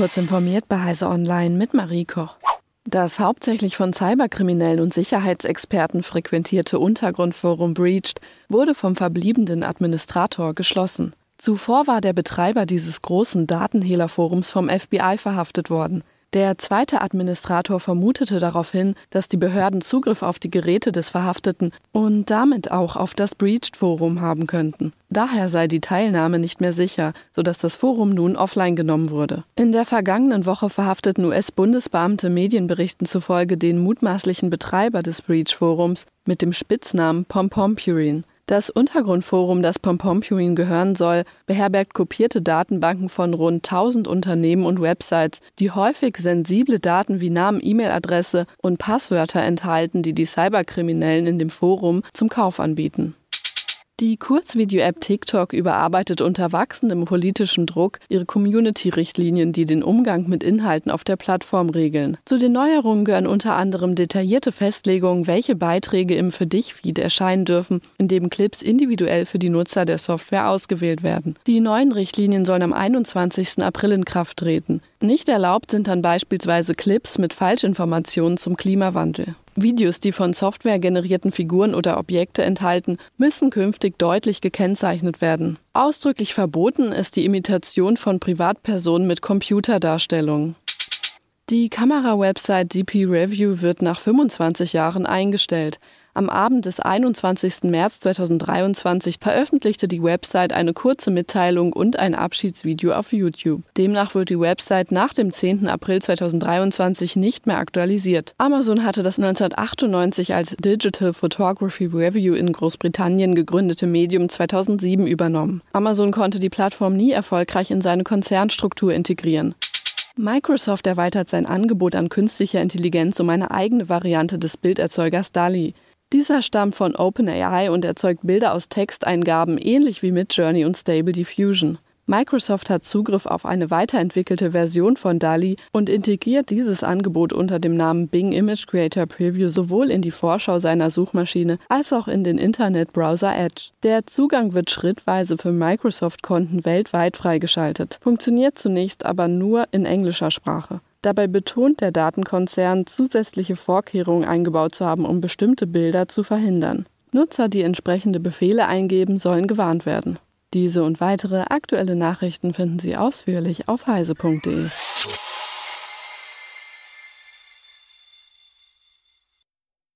Kurz informiert bei Heise Online mit Marie Koch. Das hauptsächlich von Cyberkriminellen und Sicherheitsexperten frequentierte Untergrundforum Breached wurde vom verbliebenen Administrator geschlossen. Zuvor war der Betreiber dieses großen Datenhehlerforums vom FBI verhaftet worden. Der zweite Administrator vermutete daraufhin, dass die Behörden Zugriff auf die Geräte des Verhafteten und damit auch auf das Breached-Forum haben könnten. Daher sei die Teilnahme nicht mehr sicher, sodass das Forum nun offline genommen wurde. In der vergangenen Woche verhafteten US-Bundesbeamte Medienberichten zufolge den mutmaßlichen Betreiber des Breach-Forums mit dem Spitznamen Pompompurin. Das Untergrundforum, das Pompompuin gehören soll, beherbergt kopierte Datenbanken von rund 1000 Unternehmen und Websites, die häufig sensible Daten wie Namen, E-Mail-Adresse und Passwörter enthalten, die die Cyberkriminellen in dem Forum zum Kauf anbieten. Die Kurzvideo-App TikTok überarbeitet unter wachsendem politischem Druck ihre Community-Richtlinien, die den Umgang mit Inhalten auf der Plattform regeln. Zu den Neuerungen gehören unter anderem detaillierte Festlegungen, welche Beiträge im Für dich-Feed erscheinen dürfen, in dem Clips individuell für die Nutzer der Software ausgewählt werden. Die neuen Richtlinien sollen am 21. April in Kraft treten. Nicht erlaubt sind dann beispielsweise Clips mit Falschinformationen zum Klimawandel. Videos, die von Software generierten Figuren oder Objekte enthalten, müssen künftig deutlich gekennzeichnet werden. Ausdrücklich verboten ist die Imitation von Privatpersonen mit Computerdarstellungen. Die Kamera-Website DP Review wird nach 25 Jahren eingestellt. Am Abend des 21. März 2023 veröffentlichte die Website eine kurze Mitteilung und ein Abschiedsvideo auf YouTube. Demnach wird die Website nach dem 10. April 2023 nicht mehr aktualisiert. Amazon hatte das 1998 als Digital Photography Review in Großbritannien gegründete Medium 2007 übernommen. Amazon konnte die Plattform nie erfolgreich in seine Konzernstruktur integrieren. Microsoft erweitert sein Angebot an künstlicher Intelligenz um eine eigene Variante des Bilderzeugers DALI. Dieser stammt von OpenAI und erzeugt Bilder aus Texteingaben ähnlich wie Midjourney und Stable Diffusion. Microsoft hat Zugriff auf eine weiterentwickelte Version von DALI und integriert dieses Angebot unter dem Namen Bing Image Creator Preview sowohl in die Vorschau seiner Suchmaschine als auch in den Internetbrowser Edge. Der Zugang wird schrittweise für Microsoft-Konten weltweit freigeschaltet, funktioniert zunächst aber nur in englischer Sprache. Dabei betont der Datenkonzern, zusätzliche Vorkehrungen eingebaut zu haben, um bestimmte Bilder zu verhindern. Nutzer, die entsprechende Befehle eingeben, sollen gewarnt werden. Diese und weitere aktuelle Nachrichten finden Sie ausführlich auf heise.de.